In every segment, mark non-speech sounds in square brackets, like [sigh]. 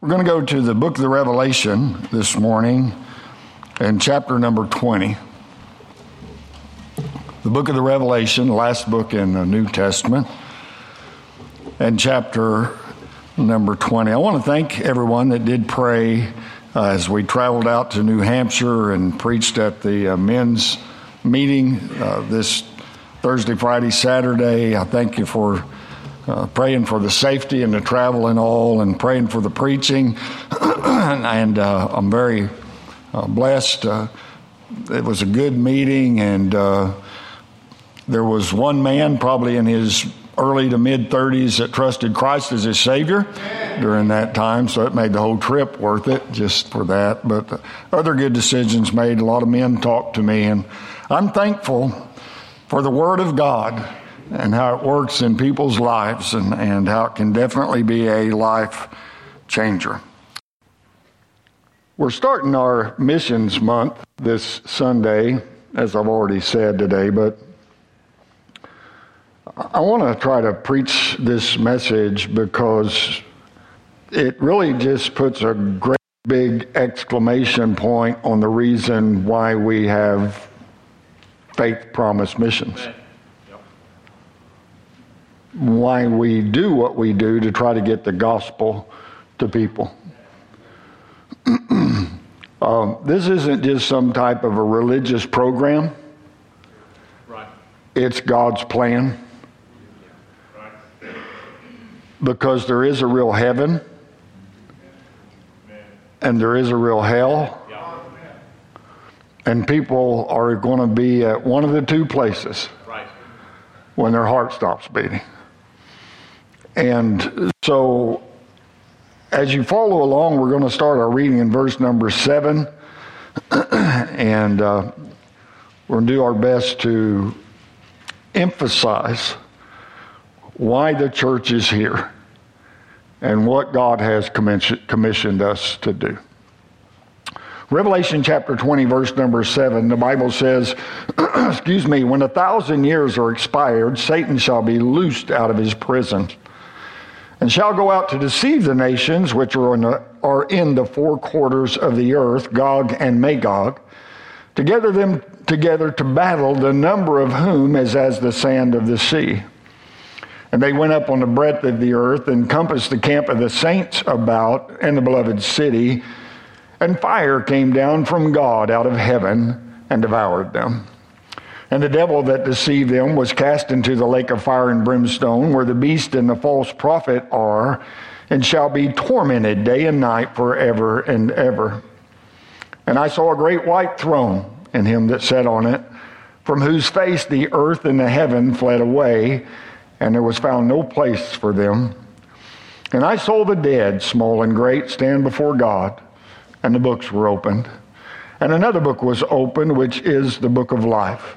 We're going to go to the book of the Revelation this morning and chapter number 20. The book of the Revelation, last book in the New Testament, and chapter number 20. I want to thank everyone that did pray uh, as we traveled out to New Hampshire and preached at the uh, men's meeting uh, this Thursday, Friday, Saturday. I thank you for uh, praying for the safety and the travel and all, and praying for the preaching. [clears throat] and uh, I'm very uh, blessed. Uh, it was a good meeting, and uh, there was one man, probably in his early to mid 30s, that trusted Christ as his Savior during that time, so it made the whole trip worth it just for that. But other good decisions made. A lot of men talked to me, and I'm thankful for the Word of God and how it works in people's lives and, and how it can definitely be a life changer. We're starting our missions month this Sunday, as I've already said today, but I want to try to preach this message because it really just puts a great big exclamation point on the reason why we have faith promise missions why we do what we do to try to get the gospel to people. [clears throat] um, this isn't just some type of a religious program. Right. It's God's plan. Right. Because there is a real heaven and there is a real hell. And people are going to be at one of the two places right. when their heart stops beating. And so, as you follow along, we're going to start our reading in verse number seven. [clears throat] and uh, we're going to do our best to emphasize why the church is here and what God has commissioned us to do. Revelation chapter 20, verse number 7, the Bible says, [clears throat] excuse me, when a thousand years are expired, Satan shall be loosed out of his prison and shall go out to deceive the nations which are in the, are in the four quarters of the earth, Gog and Magog, to gather them together to battle, the number of whom is as the sand of the sea. And they went up on the breadth of the earth and compassed the camp of the saints about and the beloved city. And fire came down from God out of heaven and devoured them. And the devil that deceived them was cast into the lake of fire and brimstone, where the beast and the false prophet are, and shall be tormented day and night forever and ever. And I saw a great white throne, and him that sat on it, from whose face the earth and the heaven fled away, and there was found no place for them. And I saw the dead, small and great, stand before God, and the books were opened. And another book was opened, which is the book of life.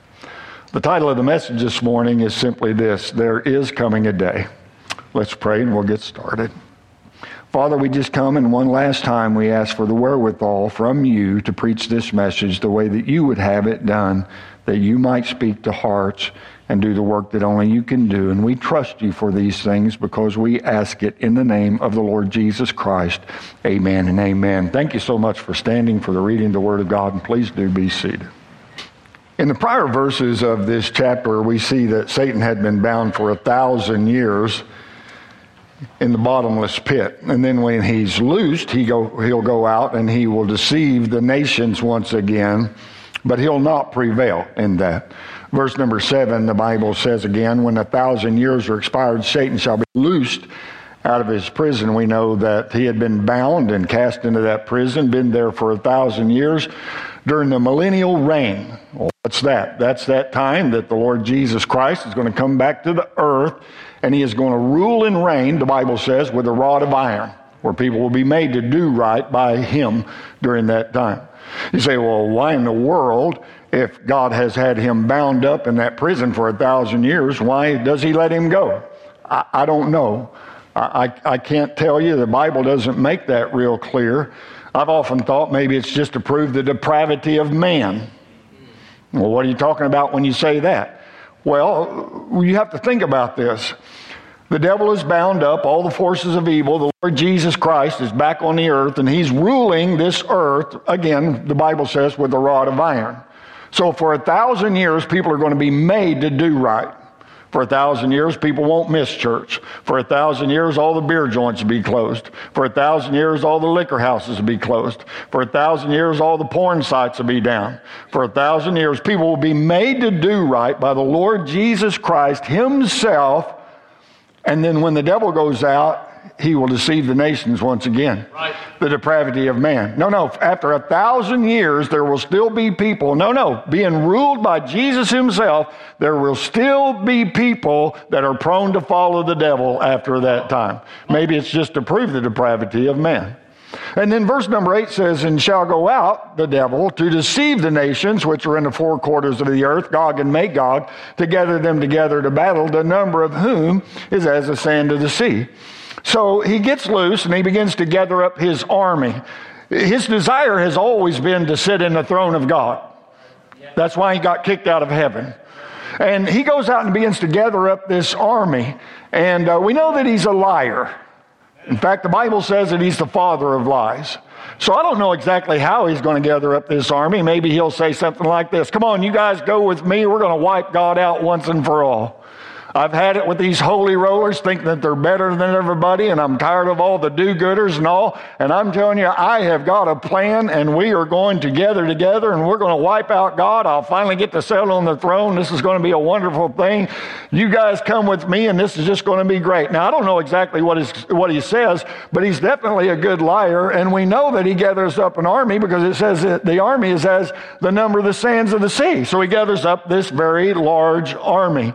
The title of the message this morning is simply this There is coming a day. Let's pray and we'll get started. Father, we just come and one last time we ask for the wherewithal from you to preach this message the way that you would have it done, that you might speak to hearts and do the work that only you can do. And we trust you for these things because we ask it in the name of the Lord Jesus Christ. Amen and amen. Thank you so much for standing for the reading of the Word of God, and please do be seated. In the prior verses of this chapter, we see that Satan had been bound for a thousand years in the bottomless pit. And then when he's loosed, he go, he'll go out and he will deceive the nations once again, but he'll not prevail in that. Verse number seven, the Bible says again, when a thousand years are expired, Satan shall be loosed out of his prison. We know that he had been bound and cast into that prison, been there for a thousand years during the millennial reign. Well, what's that? That's that time that the Lord Jesus Christ is going to come back to the earth and he is going to rule and reign, the Bible says, with a rod of iron. where people will be made to do right by him during that time. You say, well, why in the world, if God has had him bound up in that prison for a thousand years, why does he let him go? I, I don't know. I, I, can't tell you. The Bible doesn't make that real clear. I've often thought maybe it's just to prove the depravity of man. Well, what are you talking about when you say that? Well, you have to think about this. The devil is bound up, all the forces of evil. The Lord Jesus Christ is back on the earth, and he's ruling this earth, again, the Bible says, with a rod of iron. So for a thousand years, people are going to be made to do right. For a thousand years, people won't miss church. For a thousand years, all the beer joints will be closed. For a thousand years, all the liquor houses will be closed. For a thousand years, all the porn sites will be down. For a thousand years, people will be made to do right by the Lord Jesus Christ Himself and then when the devil goes out, he will deceive the nations once again. Right. The depravity of man. No, no. After a thousand years, there will still be people. No, no. Being ruled by Jesus himself, there will still be people that are prone to follow the devil after that time. Maybe it's just to prove the depravity of man. And then verse number eight says, And shall go out the devil to deceive the nations which are in the four quarters of the earth, Gog and Magog, to gather them together to battle, the number of whom is as the sand of the sea. So he gets loose and he begins to gather up his army. His desire has always been to sit in the throne of God. That's why he got kicked out of heaven. And he goes out and begins to gather up this army. And uh, we know that he's a liar. In fact, the Bible says that he's the father of lies. So I don't know exactly how he's going to gather up this army. Maybe he'll say something like this Come on, you guys go with me. We're going to wipe God out once and for all. I've had it with these holy rollers thinking that they're better than everybody, and I'm tired of all the do gooders and all. And I'm telling you, I have got a plan, and we are going together together, and we're going to wipe out God. I'll finally get to settle on the throne. This is going to be a wonderful thing. You guys come with me, and this is just going to be great. Now, I don't know exactly what, is, what he says, but he's definitely a good liar, and we know that he gathers up an army because it says that the army is as the number of the sands of the sea. So he gathers up this very large army.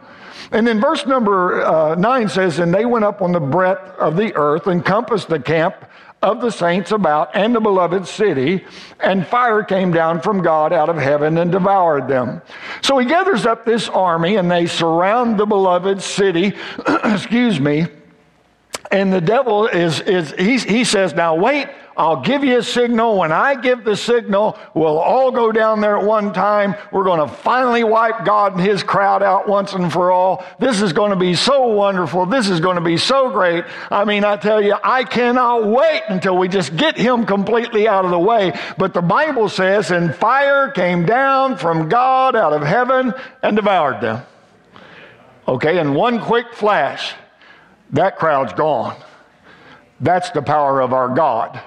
And then verse number uh, 9 says, And they went up on the breadth of the earth, and compassed the camp of the saints about and the beloved city, and fire came down from God out of heaven and devoured them. So he gathers up this army, and they surround the beloved city, [clears throat] excuse me, and the devil is, is he, he says, Now wait I'll give you a signal. When I give the signal, we'll all go down there at one time. We're going to finally wipe God and his crowd out once and for all. This is going to be so wonderful. This is going to be so great. I mean, I tell you, I cannot wait until we just get him completely out of the way. But the Bible says, and fire came down from God out of heaven and devoured them. Okay, in one quick flash, that crowd's gone. That's the power of our God.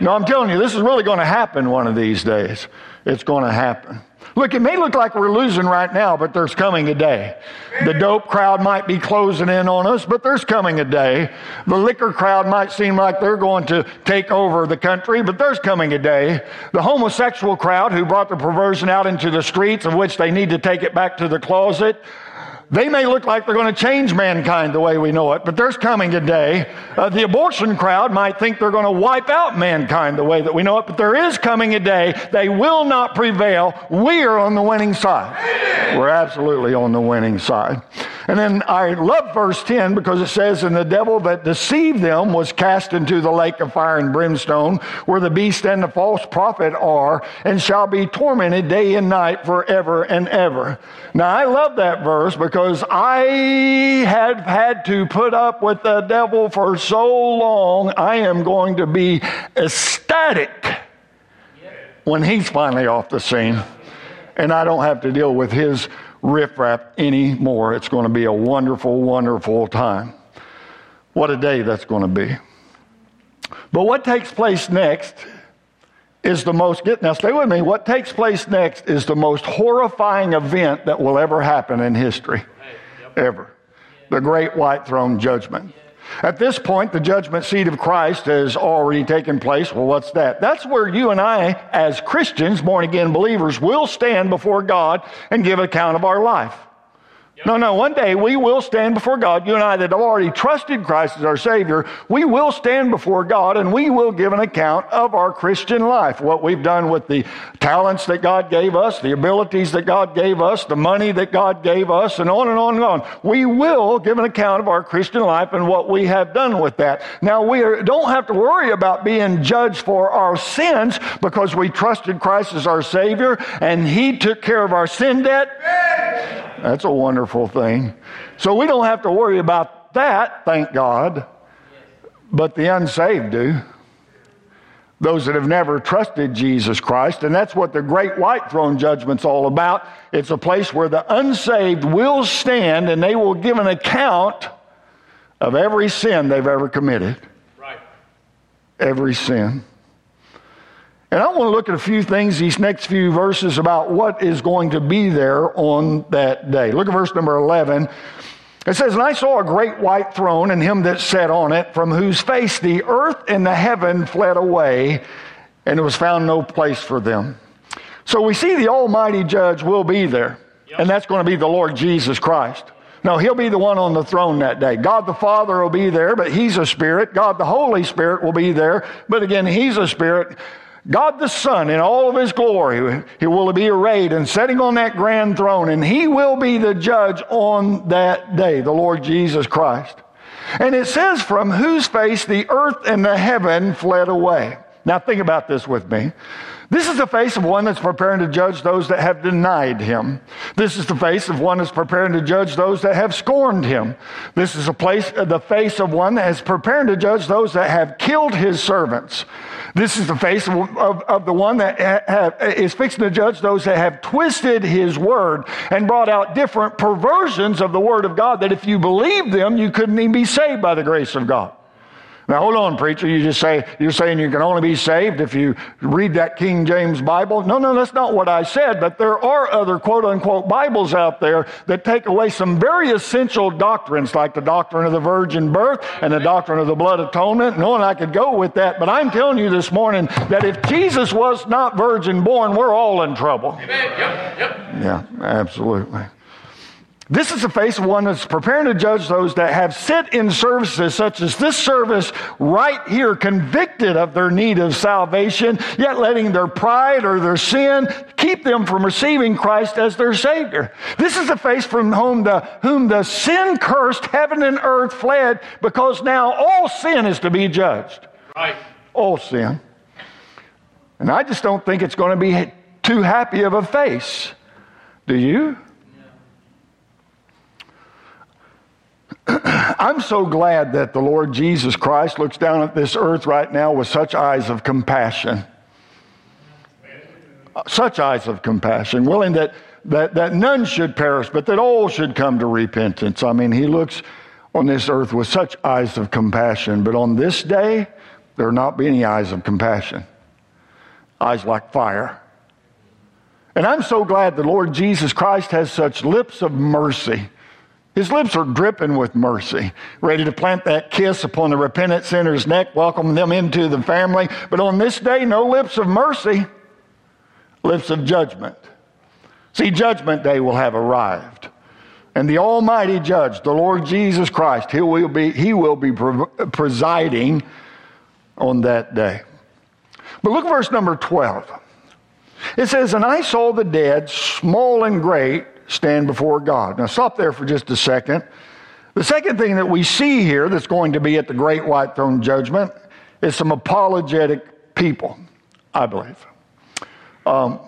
No, I'm telling you, this is really going to happen one of these days. It's going to happen. Look, it may look like we're losing right now, but there's coming a day. The dope crowd might be closing in on us, but there's coming a day. The liquor crowd might seem like they're going to take over the country, but there's coming a day. The homosexual crowd who brought the perversion out into the streets, of which they need to take it back to the closet, they may look like they're going to change mankind the way we know it, but there's coming a day. Uh, the abortion crowd might think they're going to wipe out mankind the way that we know it, but there is coming a day. They will not prevail. We are on the winning side. We're absolutely on the winning side. And then I love verse 10 because it says, And the devil that deceived them was cast into the lake of fire and brimstone, where the beast and the false prophet are, and shall be tormented day and night forever and ever. Now I love that verse because I have had to put up with the devil for so long, I am going to be ecstatic when he's finally off the scene. And I don't have to deal with his riffraff anymore. It's going to be a wonderful, wonderful time. What a day that's going to be. But what takes place next is the most, get, now stay with me, what takes place next is the most horrifying event that will ever happen in history. Ever. The great white throne judgment. At this point, the judgment seat of Christ has already taken place. Well, what's that? That's where you and I, as Christians, born again believers, will stand before God and give account of our life. No, no, one day we will stand before God. You and I that have already trusted Christ as our Savior, we will stand before God and we will give an account of our Christian life. What we've done with the talents that God gave us, the abilities that God gave us, the money that God gave us, and on and on and on. We will give an account of our Christian life and what we have done with that. Now, we are, don't have to worry about being judged for our sins because we trusted Christ as our Savior and He took care of our sin debt. That's a wonderful thing. So we don't have to worry about that, thank God. But the unsaved do. Those that have never trusted Jesus Christ. And that's what the great white throne judgment's all about. It's a place where the unsaved will stand and they will give an account of every sin they've ever committed. Right. Every sin. And I want to look at a few things, these next few verses, about what is going to be there on that day. Look at verse number 11. It says, And I saw a great white throne and him that sat on it, from whose face the earth and the heaven fled away, and it was found no place for them. So we see the Almighty Judge will be there, yep. and that's going to be the Lord Jesus Christ. No, he'll be the one on the throne that day. God the Father will be there, but he's a spirit. God the Holy Spirit will be there, but again, he's a spirit. God the Son in all of his glory, he will be arrayed and sitting on that grand throne, and he will be the judge on that day, the Lord Jesus Christ. And it says, from whose face the earth and the heaven fled away. Now think about this with me. This is the face of one that's preparing to judge those that have denied him. This is the face of one that's preparing to judge those that have scorned him. This is place, the face of one that is preparing to judge those that have killed his servants. This is the face of, of, the one that is fixing to judge those that have twisted his word and brought out different perversions of the word of God that if you believe them, you couldn't even be saved by the grace of God. Now, hold on, preacher. You just say, you're saying you can only be saved if you read that King James Bible. No, no, that's not what I said, but there are other quote unquote Bibles out there that take away some very essential doctrines, like the doctrine of the virgin birth and the doctrine of the blood atonement. No, and I could go with that, but I'm telling you this morning that if Jesus was not virgin born, we're all in trouble. Amen. Yep, yep. Yeah, absolutely. This is the face of one that's preparing to judge those that have sit in services such as this service right here, convicted of their need of salvation, yet letting their pride or their sin keep them from receiving Christ as their Savior. This is the face from whom the, whom the sin cursed heaven and earth fled because now all sin is to be judged. Right. All sin. And I just don't think it's going to be too happy of a face. Do you? [clears throat] I'm so glad that the Lord Jesus Christ looks down at this earth right now with such eyes of compassion. Such eyes of compassion, willing that, that, that none should perish, but that all should come to repentance. I mean, he looks on this earth with such eyes of compassion, but on this day, there will not be any eyes of compassion. Eyes like fire. And I'm so glad the Lord Jesus Christ has such lips of mercy his lips are dripping with mercy, ready to plant that kiss upon the repentant sinner's neck, welcome them into the family. But on this day, no lips of mercy, lips of judgment. See, judgment day will have arrived. And the Almighty Judge, the Lord Jesus Christ, he will be, he will be presiding on that day. But look verse number 12. It says, And I saw the dead, small and great, stand before God. Now, stop there for just a second. The second thing that we see here that's going to be at the great white throne judgment is some apologetic people, I believe. Um,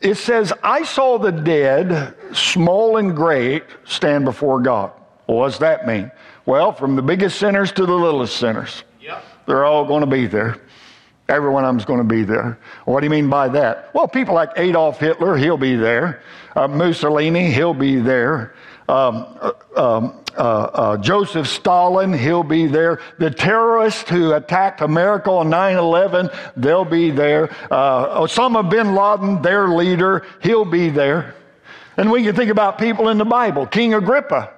it says, I saw the dead, small and great, stand before God. Well, what does that mean? Well, from the biggest sinners to the littlest sinners. Yep. They're all going to be there. Every one of them's going to be there. What do you mean by that? Well, people like Adolf Hitler, he'll be there. Uh, Mussolini, he'll be there. Um, uh, um, uh, uh, Joseph Stalin, he'll be there. The terrorists who attacked America on 9 11, they'll be there. Uh, Osama bin Laden, their leader, he'll be there. And we can think about people in the Bible. King Agrippa,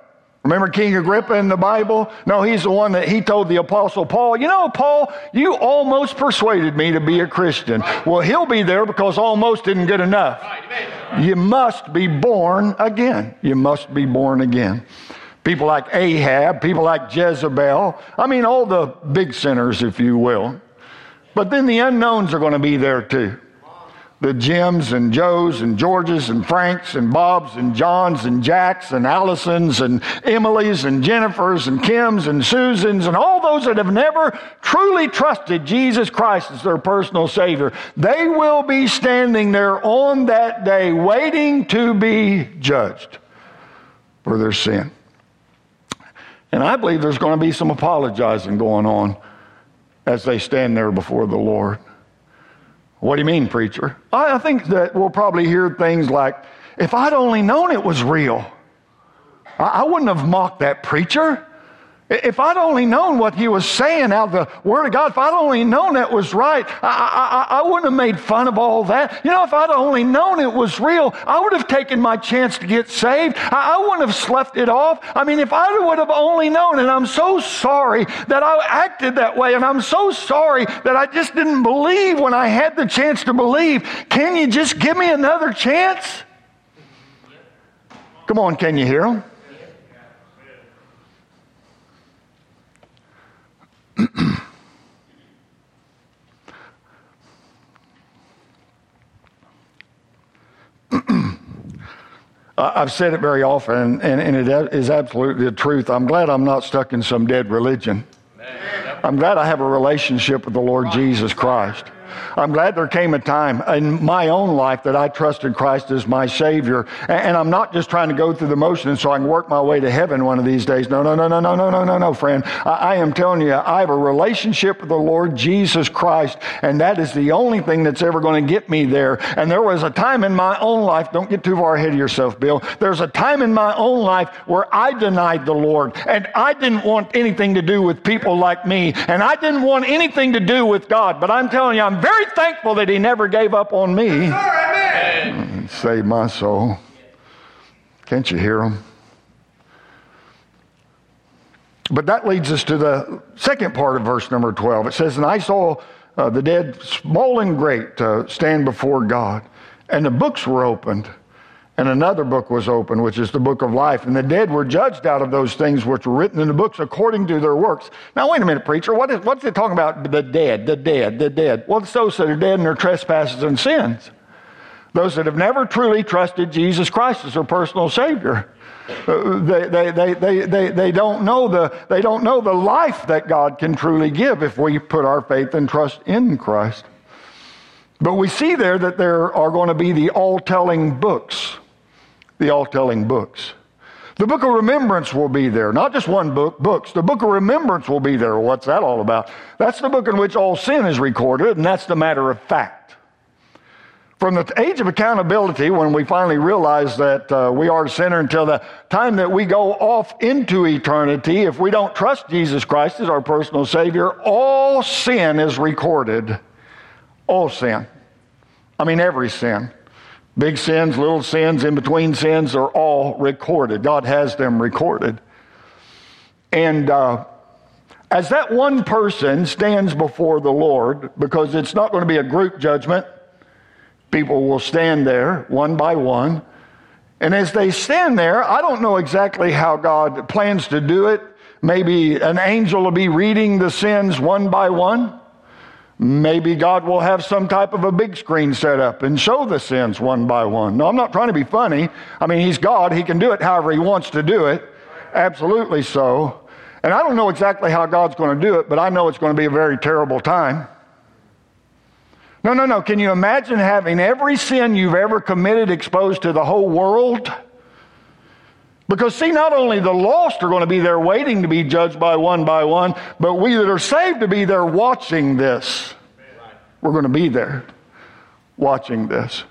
Remember King Agrippa in the Bible? No, he's the one that he told the Apostle Paul, You know, Paul, you almost persuaded me to be a Christian. Well, he'll be there because almost isn't good enough. You must be born again. You must be born again. People like Ahab, people like Jezebel. I mean, all the big sinners, if you will. But then the unknowns are going to be there too the Jims and Joes and Georges and Franks and Bobs and Johns and Jacks and Allisons and Emilys and Jennifers and Kims and Susans and all those that have never truly trusted Jesus Christ as their personal Savior. They will be standing there on that day waiting to be judged for their sin. And I believe there's going to be some apologizing going on as they stand there before the Lord. What do you mean, preacher? I think that we'll probably hear things like, if I'd only known it was real, I wouldn't have mocked that preacher. If I'd only known what he was saying out of the Word of God, if I'd only known that was right, I, I, I, wouldn't have made fun of all that. You know, if I'd only known it was real, I would have taken my chance to get saved. I, I wouldn't have slept it off. I mean, if I would have only known, and I'm so sorry that I acted that way, and I'm so sorry that I just didn't believe when I had the chance to believe. Can you just give me another chance? Come on, can you hear him? [clears throat] I've said it very often, and, and, it is absolutely the truth. I'm glad I'm not stuck in some dead religion. I'm glad I have a relationship with the Lord Jesus Christ. I'm glad there came a time in my own life that I trusted Christ as my Savior. And I'm not just trying to go through the motions so I can work my way to heaven one of these days. No, no, no, no, no, no, no, no, no, friend. I am telling you, I have a relationship with the Lord Jesus Christ, and that is the only thing that's ever going to get me there. And there was a time in my own life, don't get too far ahead of yourself, Bill. There's a time in my own life where I denied the Lord, and I didn't want anything to do with people like me, and I didn't want anything to do with God. But I'm telling you, I'm very thankful that He never gave up on me. Yes, Saved my soul. Can't you hear Him? But that leads us to the second part of verse number 12. It says, And I saw uh, the dead, small and great, uh, stand before God, and the books were opened and another book was opened, which is the book of life. And the dead were judged out of those things which were written in the books according to their works. Now, wait a minute, preacher. What is, what's it talking about? The dead, the dead, the dead. Well, it's those that are dead in their trespasses and sins. Those that have never truly trusted Jesus Christ as their personal Savior. Uh, they, they, they, they, they, they, don't know the, they don't know the life that God can truly give if we put our faith and trust in Christ. But we see there that there are going to be the all telling books the all telling books. The book of remembrance will be there. Not just one book, books. The book of remembrance will be there. What's that all about? That's the book in which all sin is recorded, and that's the matter of fact. From the age of accountability, when we finally realize that uh, we are a sinner, until the time that we go off into eternity, if we don't trust Jesus Christ as our personal Savior, all sin is recorded. All sin. I mean, every sin. Big sins, little sins, in between sins are all recorded. God has them recorded. And uh, as that one person stands before the Lord, because it's not going to be a group judgment, people will stand there one by one. And as they stand there, I don't know exactly how God plans to do it. Maybe an angel will be reading the sins one by one. Maybe God will have some type of a big screen set up and show the sins one by one. No, I'm not trying to be funny. I mean, He's God. He can do it however He wants to do it. Absolutely so. And I don't know exactly how God's going to do it, but I know it's going to be a very terrible time. No, no, no. Can you imagine having every sin you've ever committed exposed to the whole world? Because, see, not only the lost are going to be there waiting to be judged by one by one, but we that are saved to be there watching this. We're going to be there watching this.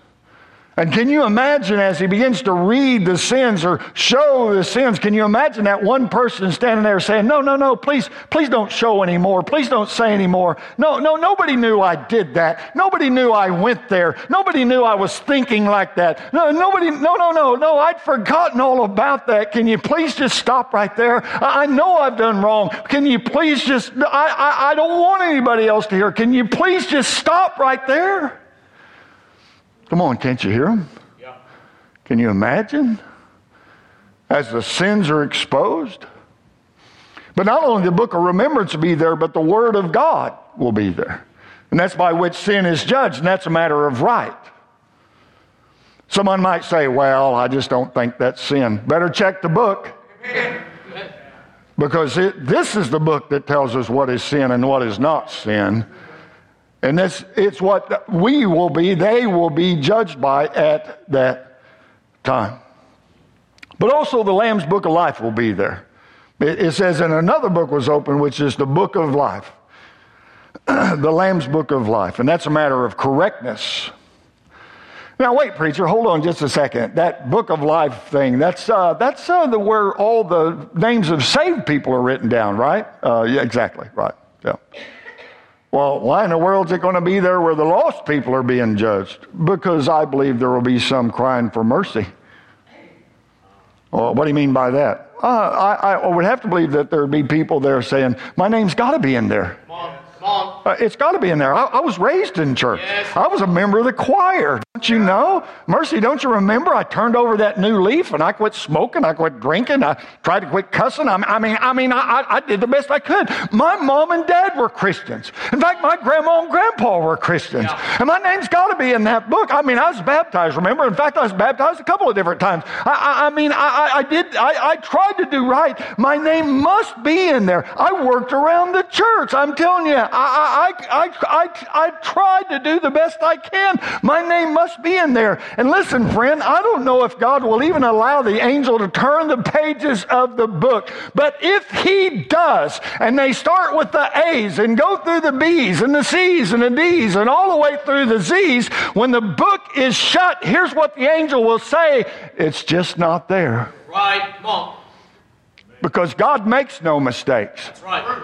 And can you imagine as he begins to read the sins or show the sins, can you imagine that one person standing there saying, No, no, no, please, please don't show anymore. Please don't say anymore. No, no, nobody knew I did that. Nobody knew I went there. Nobody knew I was thinking like that. No, nobody, no, no, no, no, I'd forgotten all about that. Can you please just stop right there? I, I know I've done wrong. Can you please just, I, I, I don't want anybody else to hear. Can you please just stop right there? Come on, can't you hear them? Yeah. Can you imagine? As the sins are exposed. But not only the book of remembrance will be there, but the word of God will be there. And that's by which sin is judged, and that's a matter of right. Someone might say, Well, I just don't think that's sin. Better check the book. [laughs] Because it, this is the book that tells us what is sin and what is not sin. And it's, it's what we will be, they will be judged by at that time. But also the Lamb's Book of Life will be there. It, it says, and another book was opened, which is the Book of Life. [clears throat] the Lamb's Book of Life. And that's a matter of correctness. Now, wait, preacher, hold on just a second. That book of life thing, that's, uh, that's uh, the, where all the names of saved people are written down, right? Uh, yeah, exactly, right. Yeah. Well, why in the world is it going to be there where the lost people are being judged? Because I believe there will be some crying for mercy. Well, what do you mean by that? Uh, I, I, would have to believe that there would be people there saying, My name's got to be in there. Uh, it's got to be in there. I, I, was raised in church. Yes. I was a member of the choir. Don't you know? Mercy, don't you remember? I turned over that new leaf and I quit smoking. I quit drinking. I tried to quit cussing. I, I mean, I mean, I, I, did the best I could. My mom and dad were Christians. In fact, my grandma and grandpa were Christians. Yeah. And my name's got to be in that book. I mean, I was baptized. Remember? In fact, I was baptized a couple of different times. I, I mean, I, I did. I, tried to do right. My name must be in there. I worked around the church. I'm telling you. I, I, I, I, I tried to do the best I can. My name must be in there. And listen, friend, I don't know if God will even allow the angel to turn the pages of the book. But if he does, and they start with the A's and go through the B's and the C's and the D's and all the way through the Z's, when the book is shut, here's what the angel will say it's just not there. Right, come on. Because God makes no mistakes. That's right.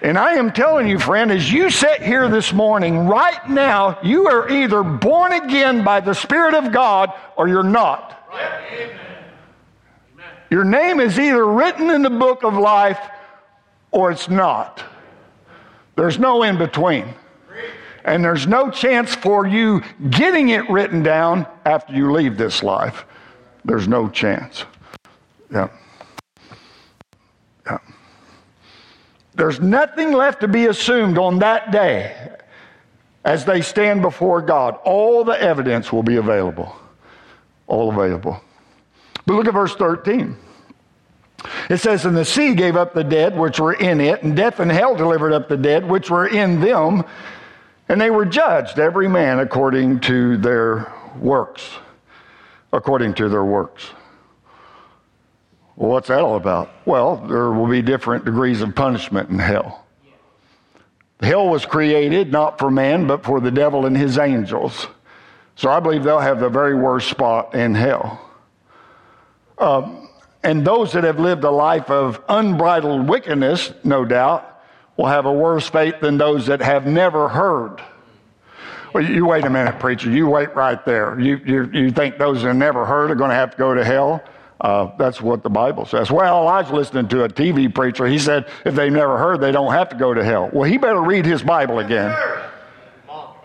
And I am telling you, friend, as you sit here this morning, right now, you are either born again by the Spirit of God or you're not. Your name is either written in the book of life or it's not. There's no in between. And there's no chance for you getting it written down after you leave this life. There's no chance. Yeah. There's nothing left to be assumed on that day as they stand before God. All the evidence will be available. All available. But look at verse 13. It says, And the sea gave up the dead which were in it, and death and hell delivered up the dead which were in them, and they were judged, every man according to their works. According to their works. Well, what's that all about? Well, there will be different degrees of punishment in hell. Hell was created not for man, but for the devil and his angels. So I believe they'll have the very worst spot in hell. Um, and those that have lived a life of unbridled wickedness, no doubt, will have a worse fate than those that have never heard. Well, you wait a minute, preacher. You wait right there. You, you, you think those that never heard are going to have to go to hell? Uh, that's what the Bible says. Well, I was listening to a TV preacher. He said if they've never heard, they don't have to go to hell. Well, he better read his Bible again.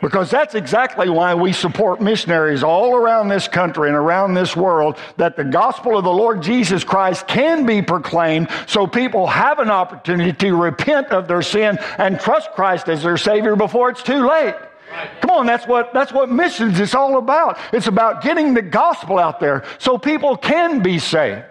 Because that's exactly why we support missionaries all around this country and around this world, that the gospel of the Lord Jesus Christ can be proclaimed so people have an opportunity to repent of their sin and trust Christ as their Savior before it's too late. Come on, that's what, that's what missions is all about. It's about getting the gospel out there so people can be saved.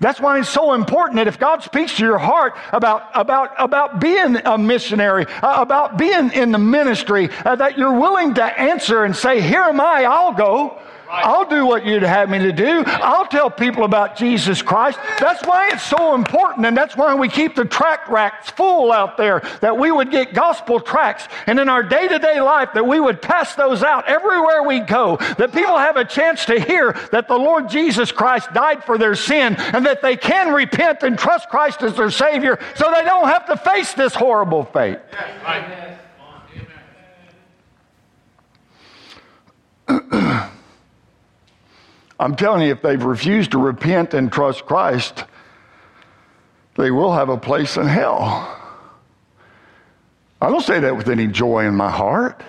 That's why it's so important that if God speaks to your heart about, about, about being a missionary, uh, about being in the ministry, uh, that you're willing to answer and say, Here am I, I'll go. I'll do what you'd have me to do. I'll tell people about Jesus Christ. That's why it's so important, and that's why we keep the tract racks full out there, that we would get gospel tracts, and in our day to day life, that we would pass those out everywhere we go, that people have a chance to hear that the Lord Jesus Christ died for their sin, and that they can repent and trust Christ as their Savior so they don't have to face this horrible fate. Yes, right. [clears throat] I'm telling you, if they've refused to repent and trust Christ, they will have a place in hell. I don't say that with any joy in my heart.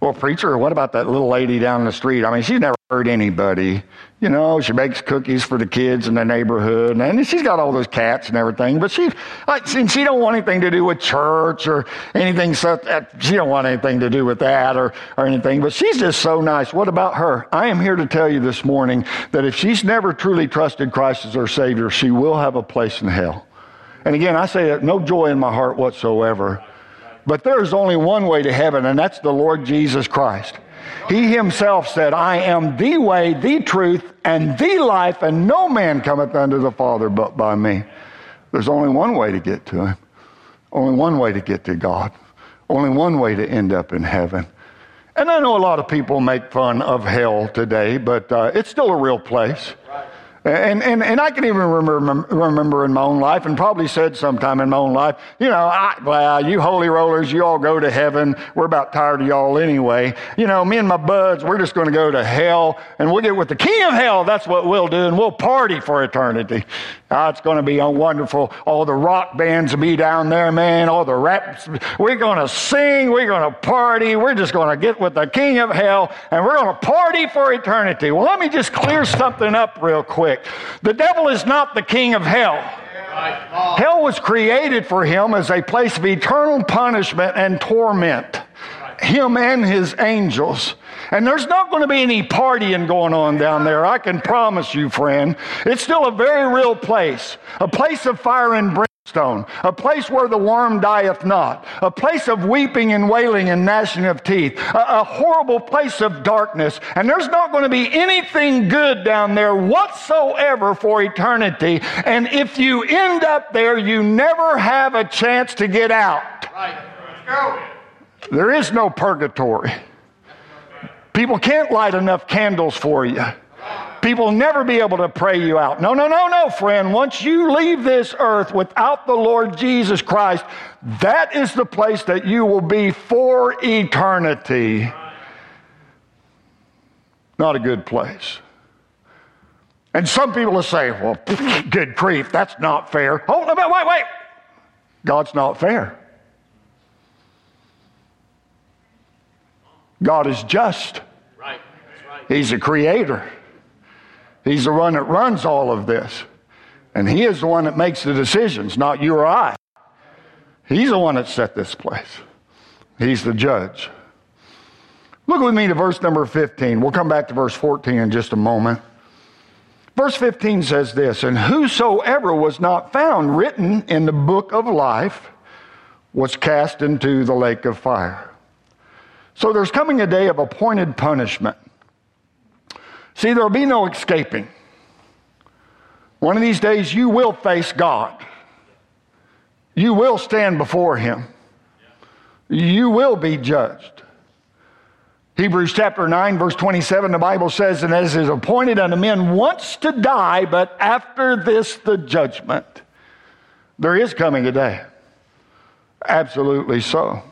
Well, preacher, what about that little lady down the street? I mean, she's never hurt anybody. You know, she makes cookies for the kids in the neighborhood, and she's got all those cats and everything. But she, like, she don't want anything to do with church or anything. So that, uh, she don't want anything to do with that or or anything. But she's just so nice. What about her? I am here to tell you this morning that if she's never truly trusted Christ as her Savior, she will have a place in hell. And again, I say that no joy in my heart whatsoever. But there's only one way to heaven, and that's the Lord Jesus Christ. He himself said, I am the way, the truth, and the life, and no man cometh unto the Father but by me. There's only one way to get to him, only one way to get to God, only one way to end up in heaven. And I know a lot of people make fun of hell today, but uh, it's still a real place. And, and, and I can even remember, remember in my own life, and probably said sometime in my own life, you know, I, well, you holy rollers, you all go to heaven. We're about tired of y'all anyway. You know, me and my buds, we're just going to go to hell, and we'll get with the king of hell. That's what we'll do, and we'll party for eternity. Oh, it's going to be wonderful. All the rock bands will be down there, man. All the raps. We're going to sing. We're going to party. We're just going to get with the king of hell, and we're going to party for eternity. Well, let me just clear something up real quick quick. The devil is not the king of hell. Hell was created for him as a place of eternal punishment and torment. Him and his angels. And there's not going to be any partying going on down there. I can promise you, friend. It's still a very real place. A place of fire and brimstone a place where the worm dieth not, a place of weeping and wailing and gnashing of teeth, a, a, horrible place of darkness. And there's not going to be anything good down there whatsoever for eternity. And if you end up there, you never have a chance to get out. Right. Let's go. There is no purgatory. People can't light enough candles for you. People will never be able to pray you out. No, no, no, no, friend. Once you leave this earth without the Lord Jesus Christ, that is the place that you will be for eternity. Not a good place. And some people will say, well, [laughs] good grief, that's not fair. Hold on, wait, wait. God's not fair. God is just. Right. right. He's a creator. He's the one that runs all of this. And He is the one that makes the decisions, not you or I. He's the one that set this place. He's the judge. Look with me to verse number 15. We'll come back to verse 14 in just a moment. Verse 15 says this And whosoever was not found written in the book of life was cast into the lake of fire. So there's coming a day of appointed punishment. See, there'll be no escaping. One of these days, you will face God. You will stand before Him. You will be judged. Hebrews chapter 9, verse 27, the Bible says, And as is appointed unto men once to die, but after this the judgment. There is coming a day. Absolutely so.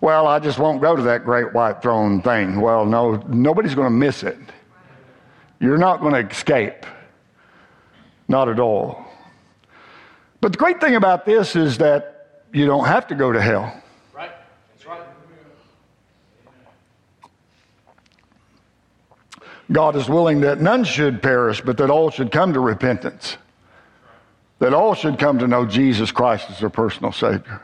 Well, I just won't go to that great white throne thing. Well, no, nobody's going to miss it. You're not going to escape. Not at all. But the great thing about this is that you don't have to go to hell. Right. That's right. God is willing that none should perish, but that all should come to repentance. That all should come to know Jesus Christ as their personal Savior.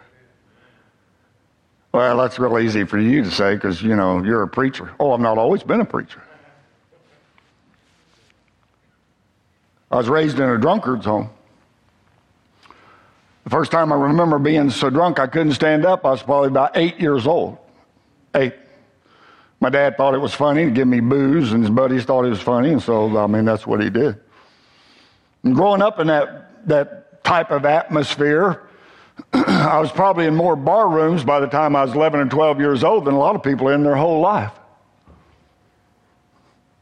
Well, that's real easy for you to say because, you know, you're a preacher. Oh, I've not always been a preacher. I was raised in a drunkard's home. The first time I remember being so drunk I couldn't stand up, I was probably about eight years old. Eight. My dad thought it was funny to give me booze, and his buddies thought it was funny, and so, I mean, that's what he did. And growing up in that, that type of atmosphere, [clears throat] I was probably in more bar rooms by the time I was 11 and 12 years old than a lot of people in their whole life.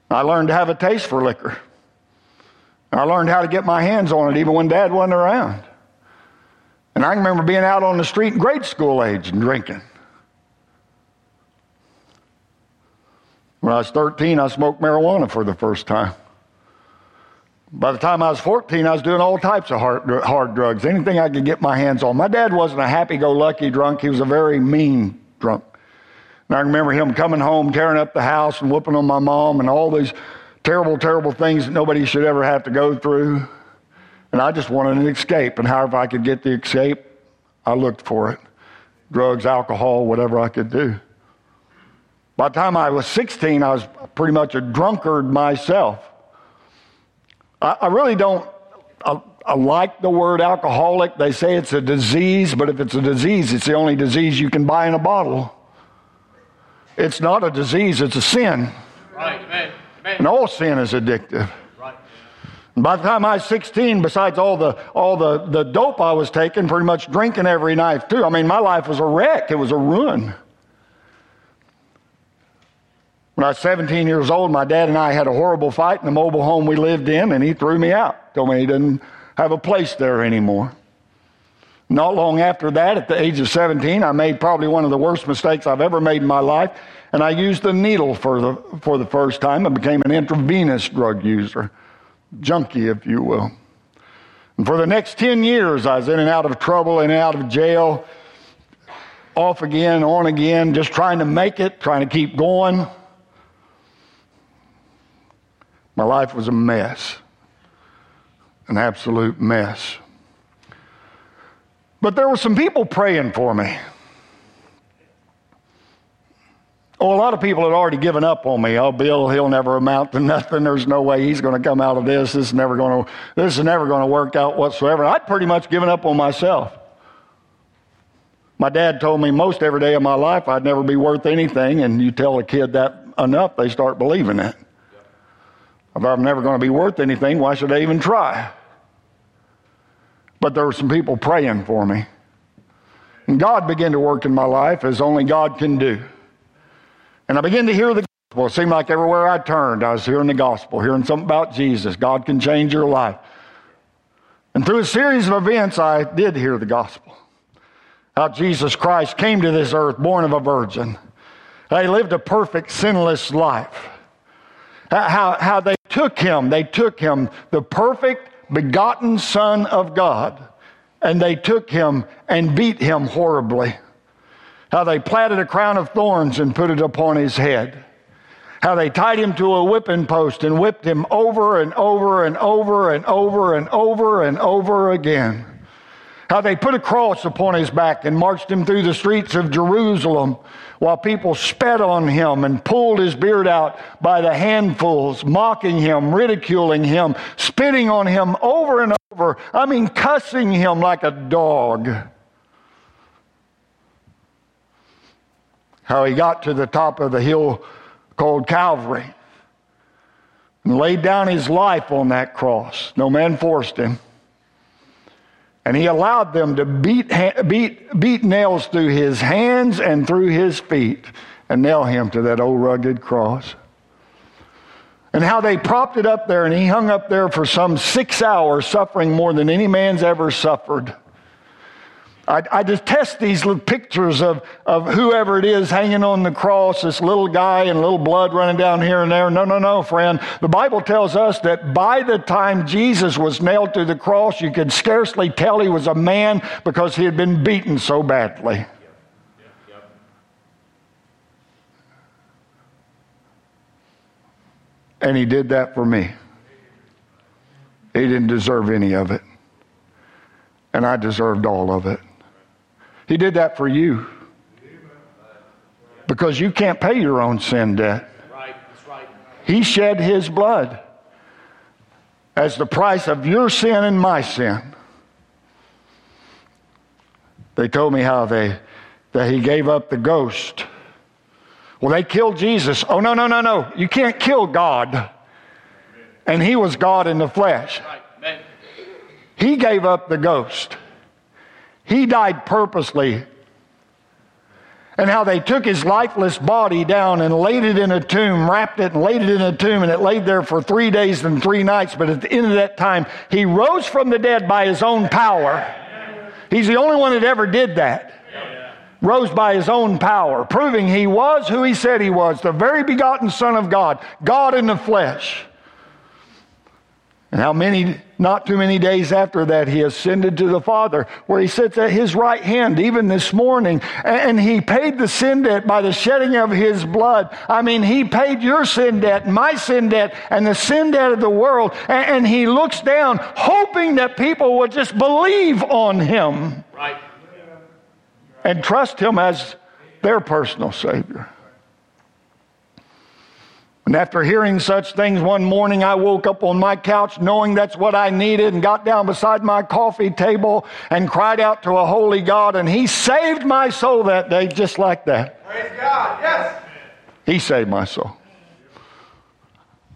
I learned to have a taste for liquor. I learned how to get my hands on it even when dad wasn't around. And I remember being out on the street in grade school age and drinking. When I was 13, I smoked marijuana for the first time. By the time I was 14, I was doing all types of hard, hard drugs, anything I could get my hands on. My dad wasn't a happy go lucky drunk, he was a very mean drunk. And I remember him coming home, tearing up the house, and whooping on my mom, and all these terrible, terrible things that nobody should ever have to go through. And I just wanted an escape. And however I could get the escape, I looked for it drugs, alcohol, whatever I could do. By the time I was 16, I was pretty much a drunkard myself. I, I really don't I, I like the word alcoholic. They say it's a disease, but if it's a disease, it's the only disease you can buy in a bottle. It's not a disease, it's a sin. Right, amen. amen. And all sin is addictive. Right. By the time I was 16, besides all the all the, the dope I was taking, pretty much drinking every night too. I mean, my life was a wreck. It was a ruin. When I was 17 years old, my dad and I had a horrible fight in the mobile home we lived in, and he threw me out. Told me he didn't have a place there anymore. Not long after that, at the age of 17, I made probably one of the worst mistakes I've ever made in my life, and I used the needle for the, for the first time. I became an intravenous drug user, junkie, if you will. And for the next 10 years, I was in and out of trouble, in and out of jail, off again, on again, just trying to make it, trying to keep going. My life was a mess, an absolute mess. But there were some people praying for me. Oh, a lot of people had already given up on me. Oh, Bill, he'll never amount to [laughs] nothing. There's no way he's going to come out of this. This is never going to. This is never going to work out whatsoever. I'd pretty much given up on myself. My dad told me most every day of my life I'd never be worth anything, and you tell a kid that enough, they start believing it. If I'm never going to be worth anything, why should I even try? But there were some people praying for me. And God began to work in my life as only God can do. And I began to hear the gospel. It seemed like everywhere I turned, I was hearing the gospel, hearing something about Jesus. God can change your life. And through a series of events, I did hear the gospel. How Jesus Christ came to this earth born of a virgin. He lived a perfect, sinless life. How, how they took him, they took him, the perfect, begotten Son of God, and they took him and beat him horribly. How they platted a crown of thorns and put it upon his head. How they tied him to a whipping post and whipped him over and over and over and over and over and over again. How they put a cross upon his back and marched him through the streets of Jerusalem while people spat on him and pulled his beard out by the handfuls, mocking him, ridiculing him, spitting on him over and over. I mean, cussing him like a dog. How he got to the top of the hill called Calvary and laid down his life on that cross. No man forced him. And he allowed them to beat, beat, beat nails through his hands and through his feet and nail him to that old rugged cross. And how they propped it up there, and he hung up there for some six hours, suffering more than any man's ever suffered. I, I just test these little pictures of, of whoever it is hanging on the cross, this little guy and little blood running down here and there. No, no, no, friend. The Bible tells us that by the time Jesus was nailed to the cross, you could scarcely tell he was a man because he had been beaten so badly. And he did that for me. He didn't deserve any of it. And I deserved all of it. He did that for you. Because you can't pay your own sin debt. He shed his blood as the price of your sin and my sin. They told me how they that he gave up the ghost. Well, they killed Jesus. Oh, no, no, no, no. You can't kill God. And he was God in the flesh. He gave up the ghost. He died purposely and how they took his lifeless body down and laid it in a tomb, wrapped it and laid it in a tomb, and it laid there for three days and three nights. But at the end of that time, he rose from the dead by his own power. He's the only one that ever did that. Rose by his own power, proving he was who he said he was, the very begotten Son of God, God in the flesh. And how many, not too many days after that, he ascended to the Father, where he sits at his right hand, even this morning. And he paid the sin debt by the shedding of his blood. I mean, he paid your sin debt, my sin debt, and the sin debt of the world. And he looks down, hoping that people will just believe on him. Right. And trust him as their personal Savior. And after hearing such things one morning, I woke up on my couch knowing that's what I needed and got down beside my coffee table and cried out to a holy God. And He saved my soul that day just like that. Praise God. Yes. He saved my soul.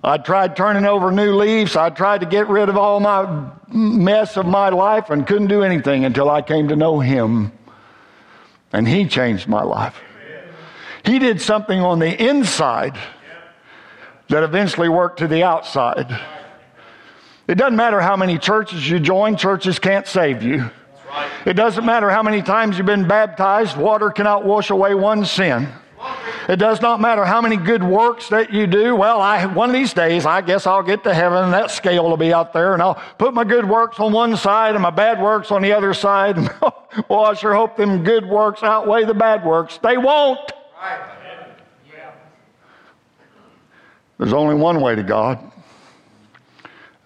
I tried turning over new leaves. I tried to get rid of all my mess of my life and couldn't do anything until I came to know Him. And He changed my life. He did something on the inside that eventually work to the outside. It doesn't matter how many churches you join, churches can't save you. It doesn't matter how many times you've been baptized, water cannot wash away one sin. It does not matter how many good works that you do. Well, I, one of these days, I guess I'll get to heaven and that scale will be out there and I'll put my good works on one side and my bad works on the other side. [laughs] well, I sure hope them good works outweigh the bad works. They won't. Right. There's only one way to God,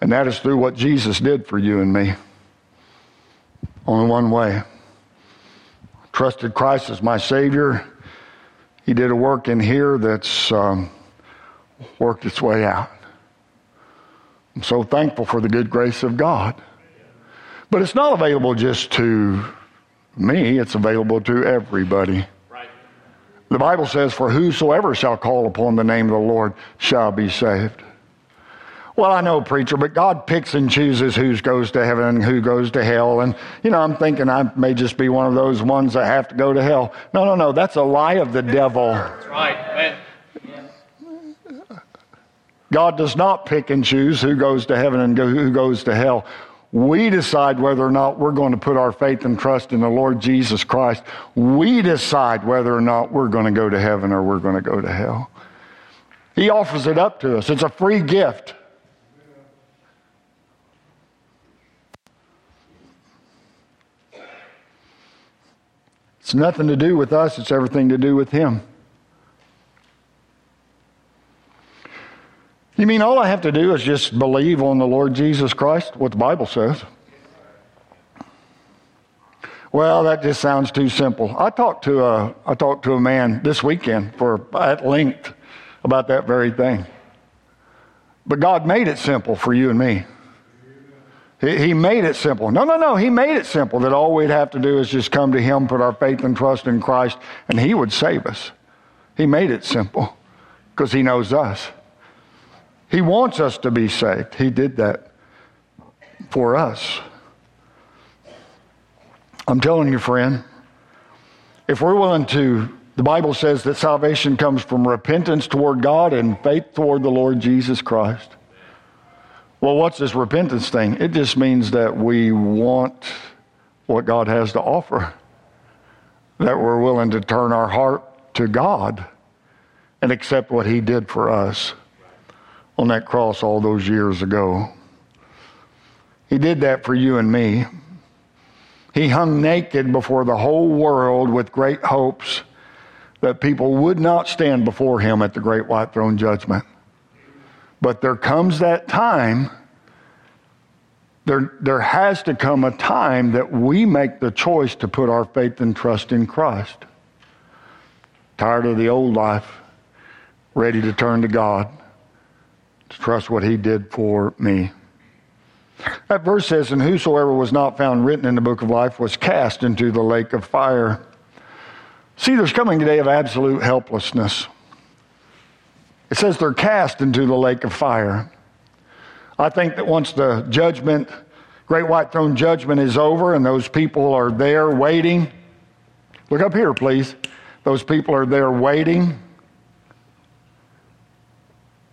and that is through what Jesus did for you and me. Only one way. Trusted Christ as my Savior. He did a work in here that's um, worked its way out. I'm so thankful for the good grace of God. But it's not available just to me, it's available to everybody. The Bible says, For whosoever shall call upon the name of the Lord shall be saved. Well, I know, preacher, but God picks and chooses who goes to heaven and who goes to hell. And, you know, I'm thinking I may just be one of those ones that have to go to hell. No, no, no. That's a lie of the devil. That's right. God does not pick and choose who goes to heaven and who goes to hell. We decide whether or not we're going to put our faith and trust in the Lord Jesus Christ. We decide whether or not we're going to go to heaven or we're going to go to hell. He offers it up to us. It's a free gift. It's nothing to do with us, it's everything to do with Him. You mean all I have to do is just believe on the Lord Jesus Christ, what the Bible says? Well, that just sounds too simple. I talked to a, I talked to a man this weekend for at length about that very thing. But God made it simple for you and me. He, he made it simple. No, no, no. He made it simple that all we'd have to do is just come to Him, put our faith and trust in Christ, and He would save us. He made it simple because He knows us. He wants us to be saved. He did that for us. I'm telling you, friend, if we're willing to, the Bible says that salvation comes from repentance toward God and faith toward the Lord Jesus Christ. Well, what's this repentance thing? It just means that we want what God has to offer, that we're willing to turn our heart to God and accept what He did for us on that cross all those years ago. He did that for you and me. He hung naked before the whole world with great hopes that people would not stand before him at the great white throne judgment. But there comes that time, there, there has to come a time that we make the choice to put our faith and trust in Christ. Tired of the old life, ready to turn to God to trust what he did for me. That verse says, And whosoever was not found written in the book of life was cast into the lake of fire. See, there's coming a day of absolute helplessness. It says they're cast into the lake of fire. I think that once the judgment, great white throne judgment is over and those people are there waiting, look up here, please. Those people are there waiting.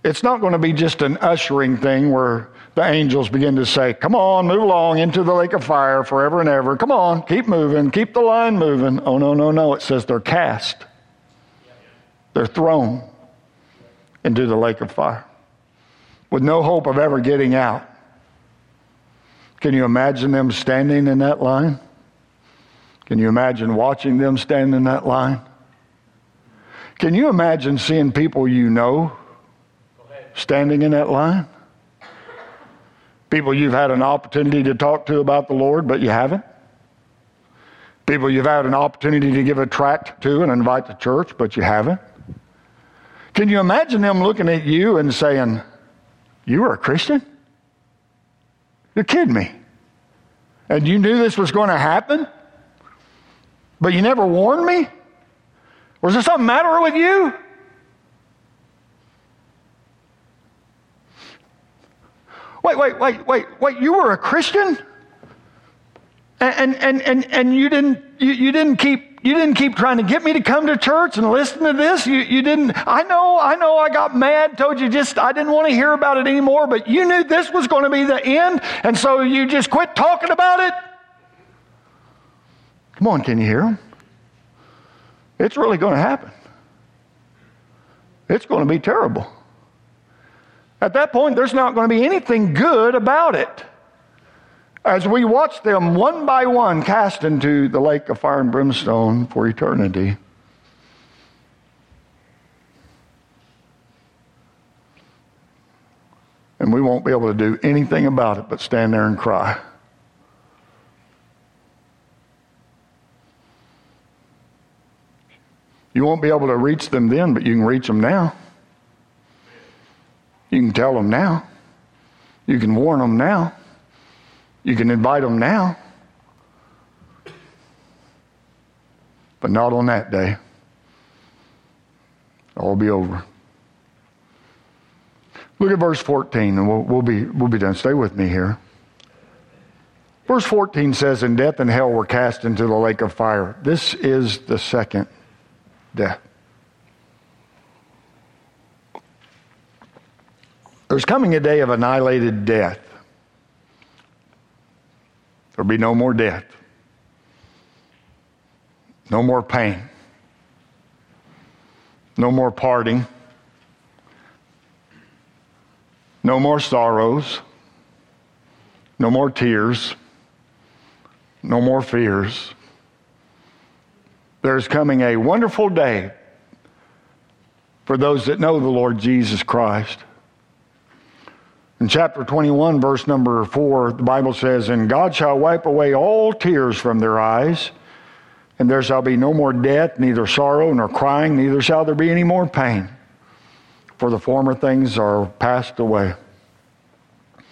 It's not going to be just an ushering thing where the angels begin to say, Come on, move along into the lake of fire forever and ever. Come on, keep moving, keep the line moving. Oh, no, no, no. It says they're cast, they're thrown into the lake of fire with no hope of ever getting out. Can you imagine them standing in that line? Can you imagine watching them stand in that line? Can you imagine seeing people you know standing in that line? People you've had an opportunity to talk to about the Lord, but you haven't? People you've had an opportunity to give a tract to and invite to church, but you haven't? Can you imagine them looking at you and saying, You are a Christian? You're kidding me. And you knew this was going to happen? But you never warned me? Was there something matter with you? Wait, wait, wait, wait, wait, you were a Christian? And and and and you didn't you, you didn't keep you didn't keep trying to get me to come to church and listen to this. You, you didn't, I know, I know I got mad, told you just, I didn't want to hear about it anymore, but you knew this was going to be the end, and so you just quit talking about it? Come on, can you hear them? It's really going to happen. It's going to be terrible. At that point, there's not going to be anything good about it as we watch them one by one cast into the lake of fire and brimstone for eternity. And we won't be able to do anything about it but stand there and cry. You won't be able to reach them then, but you can reach them now. You can tell them now. You can warn them now. You can invite them now, but not on that day. All be over. Look at verse 14, and we'll, we'll, be, we'll be done. Stay with me here. Verse 14 says, And death and hell were cast into the lake of fire. This is the second death. There's coming a day of annihilated death. There'll be no more death, no more pain, no more parting, no more sorrows, no more tears, no more fears. There's coming a wonderful day for those that know the Lord Jesus Christ. In chapter 21, verse number 4, the Bible says, And God shall wipe away all tears from their eyes, and there shall be no more death, neither sorrow nor crying, neither shall there be any more pain, for the former things are passed away. It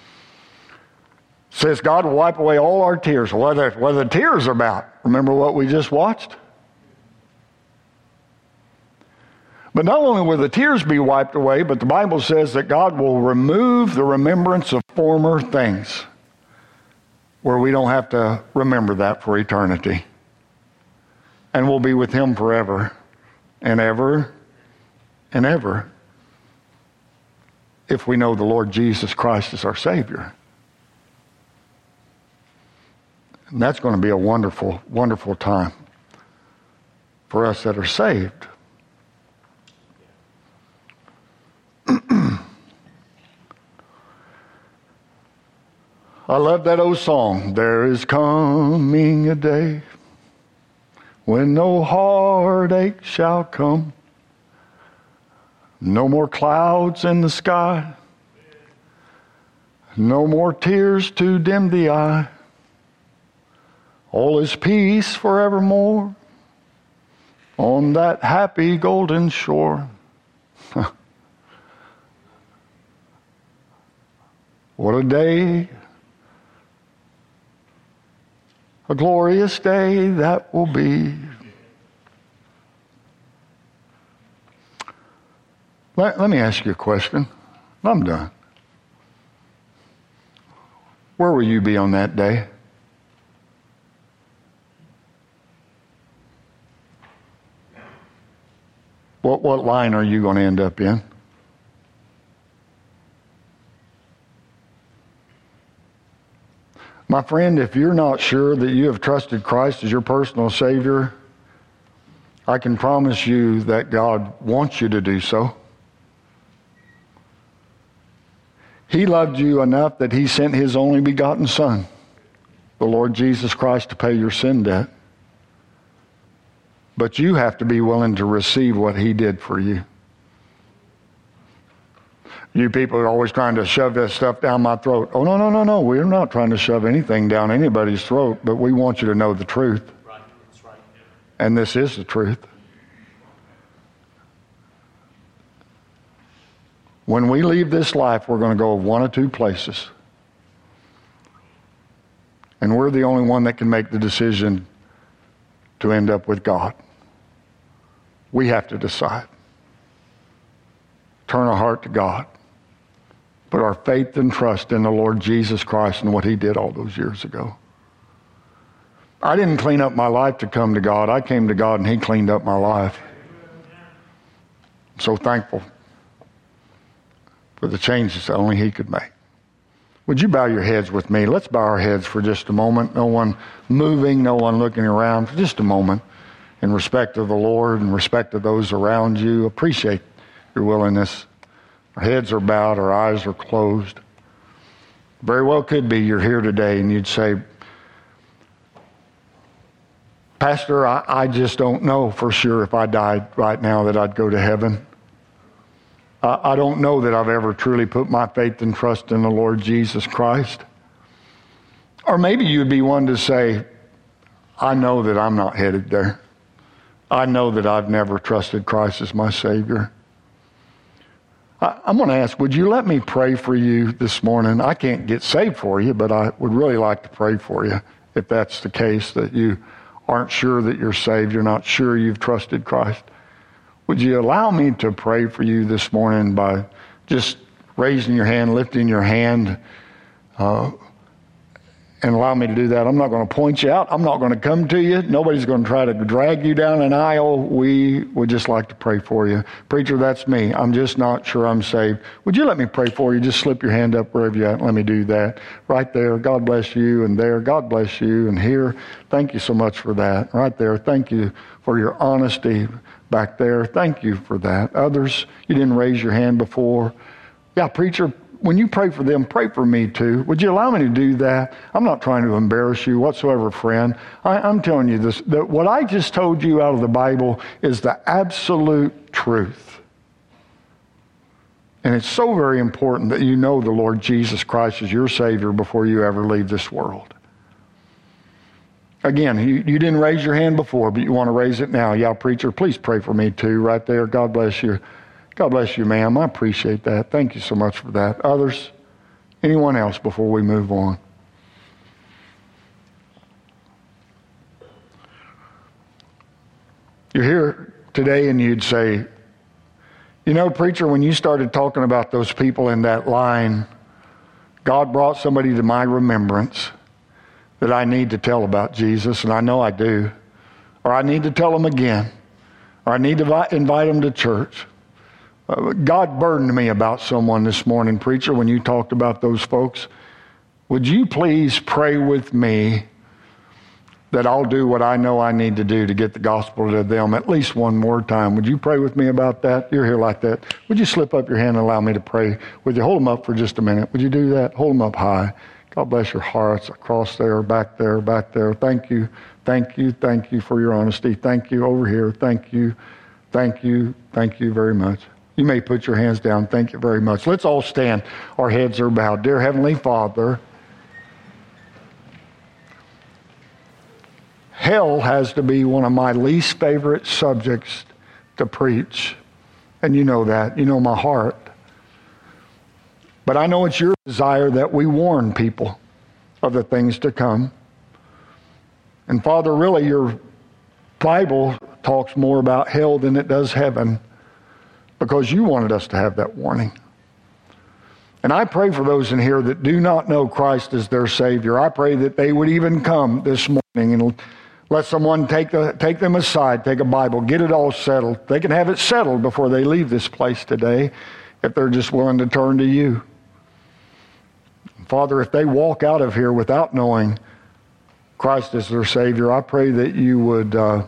says God will wipe away all our tears. What are, what are the tears about? Remember what we just watched? But not only will the tears be wiped away, but the Bible says that God will remove the remembrance of former things, where we don't have to remember that for eternity. And we'll be with Him forever and ever and ever if we know the Lord Jesus Christ is our Savior. And that's going to be a wonderful, wonderful time for us that are saved. I love that old song. There is coming a day when no heartache shall come, no more clouds in the sky, no more tears to dim the eye. All is peace forevermore on that happy golden shore. [laughs] what a day A glorious day that will be. Let, let me ask you a question. I'm done. Where will you be on that day? What, what line are you going to end up in? My friend, if you're not sure that you have trusted Christ as your personal Savior, I can promise you that God wants you to do so. He loved you enough that He sent His only begotten Son, the Lord Jesus Christ, to pay your sin debt. But you have to be willing to receive what He did for you. You people are always trying to shove that stuff down my throat. Oh, no, no, no, no. We're not trying to shove anything down anybody's throat, but we want you to know the truth. Right. Right. And this is the truth. When we leave this life, we're going to go one of two places. And we're the only one that can make the decision to end up with God. We have to decide. Turn our heart to God. Put our faith and trust in the Lord Jesus Christ and what He did all those years ago. I didn't clean up my life to come to God. I came to God and He cleaned up my life. I'm so thankful for the changes that only He could make. Would you bow your heads with me? Let's bow our heads for just a moment. No one moving, no one looking around, for just a moment in respect of the Lord and respect of those around you. Appreciate your willingness. Our heads are bowed, our eyes are closed. Very well could be you're here today and you'd say, Pastor, I, I just don't know for sure if I died right now that I'd go to heaven. I, I don't know that I've ever truly put my faith and trust in the Lord Jesus Christ. Or maybe you'd be one to say, I know that I'm not headed there. I know that I've never trusted Christ as my Savior. I, am going to ask, would you let me pray for you this morning? I can't get saved for you, but I would really like to pray for you if that's the case, that you aren't sure that you're saved, you're not sure you've trusted Christ. Would you allow me to pray for you this morning by just raising your hand, lifting your hand? Uh, and allow me to do that. I'm not going to point you out. I'm not going to come to you. Nobody's going to try to drag you down an aisle. We would just like to pray for you. Preacher, that's me. I'm just not sure I'm saved. Would you let me pray for you? Just slip your hand up wherever you're. Let me do that. Right there. God bless you. And there. God bless you. And here. Thank you so much for that. Right there. Thank you for your honesty back there. Thank you for that. Others, you didn't raise your hand before. Yeah, preacher, when you pray for them, pray for me too. Would you allow me to do that? I'm not trying to embarrass you whatsoever, friend. I, am telling you this that what I just told you out of the Bible is the absolute truth. And it's so very important that you know the Lord Jesus Christ is your Savior before you ever leave this world. Again, you, you didn't raise your hand before, but you want to raise it now. Yeah, preacher, please pray for me too, right there. God bless you. God bless you, ma'am. I appreciate that. Thank you so much for that. Others? Anyone else before we move on? You're here today and you'd say, you know, preacher, when you started talking about those people in that line, God brought somebody to my remembrance that I need to tell about Jesus, and I know I do. Or I need to tell them again. Or I need to invite them to church. God burdened me about someone this morning, preacher, when you talked about those folks. Would you please pray with me that I'll do what I know I need to do to get the gospel to them at least one more time? Would you pray with me about that? You're here like that. Would you slip up your hand and allow me to pray? Would you hold them up for just a minute? Would you do that? Hold them up high. God bless your hearts across there, back there, back there. Thank you, thank you, thank you for your honesty. Thank you over here. Thank you, thank you, thank you very much. You may put your hands down. Thank you very much. Let's all stand. Our heads are bowed. Dear Heavenly Father, hell has to be one of my least favorite subjects to preach. And you know that. You know my heart. But I know it's your desire that we warn people of the things to come. And Father, really, your Bible talks more about hell than it does heaven. Because you wanted us to have that warning. And I pray for those in here that do not know Christ as their Savior. I pray that they would even come this morning and let someone take, the, take them aside, take a Bible, get it all settled. They can have it settled before they leave this place today if they're just willing to turn to you. Father, if they walk out of here without knowing Christ as their Savior, I pray that you would uh,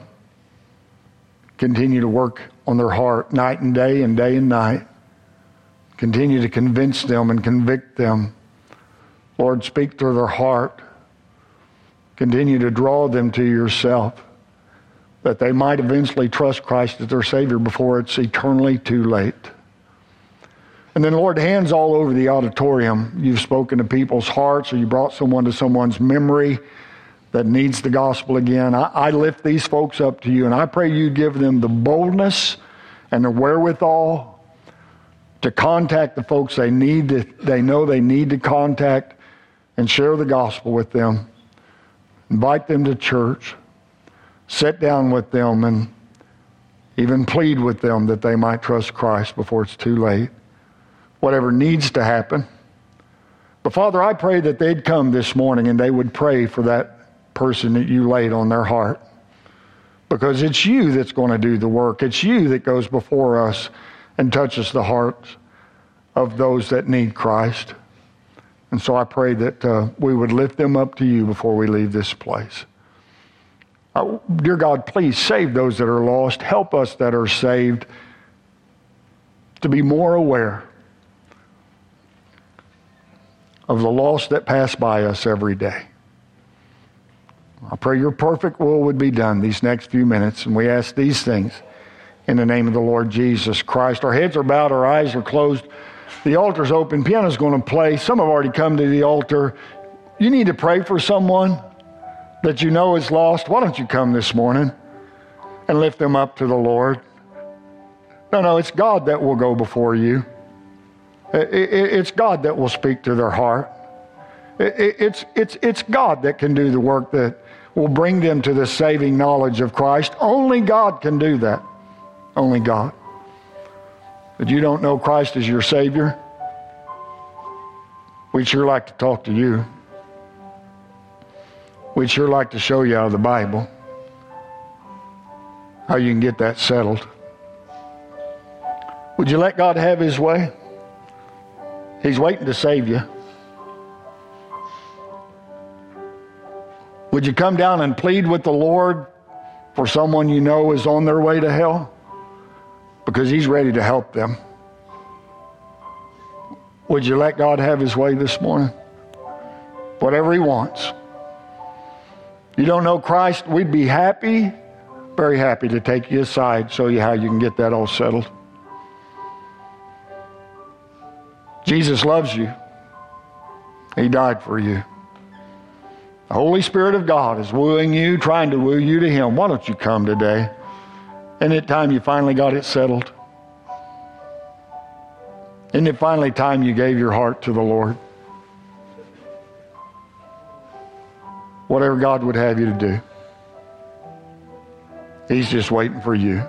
continue to work on their heart night and day and day and night. Continue to convince them and convict them. Lord, speak through their heart. Continue to draw them to yourself that they might eventually trust Christ as their Savior before it's eternally too late. And then, Lord, hands all over the auditorium. You've spoken to people's hearts or you brought someone to someone's memory that needs the gospel again. I, I lift these folks up to you and I pray you give them the boldness and the wherewithal to contact the folks they need to, they know they need to contact and share the gospel with them. Invite them to church. Sit down with them and even plead with them that they might trust Christ before it's too late whatever needs to happen. But Father, I pray that they'd come this morning and they would pray for that person that you laid on their heart. Because it's you that's going to do the work. It's you that goes before us and touches the hearts of those that need Christ. And so I pray that uh, we would lift them up to you before we leave this place. Uh, dear God, please save those that are lost. Help us that are saved to be more aware of the lost that pass by us every day. I pray your perfect will would be done these next few minutes, and we ask these things in the name of the Lord Jesus Christ. Our heads are bowed, our eyes are closed. The altar's open. Piano's going to play. Some have already come to the altar. You need to pray for someone that you know is lost. Why don't you come this morning and lift them up to the Lord? No, no, it's God that will go before you. It's God that will speak to their heart. It's, it's, it's God that can do the work that will bring them to the saving knowledge of Christ. Only God can do that. Only God. But you don't know Christ as your Savior? We'd sure like to talk to you. We'd sure like to show you out of the Bible how you can get that settled. Would you let God have His way? He's waiting to save you. Would you come down and plead with the Lord for someone you know is on their way to hell? Because He's ready to help them. Would you let God have His way this morning? Whatever He wants. You don't know Christ? We'd be happy, very happy to take you aside, show you how you can get that all settled. Jesus loves you. He died for you. The Holy Spirit of God is wooing you, trying to woo you to Him. Why don't you come today? Isn't it time you finally got it settled? Isn't it finally time you gave your heart to the Lord? Whatever God would have you to do, He's just waiting for you.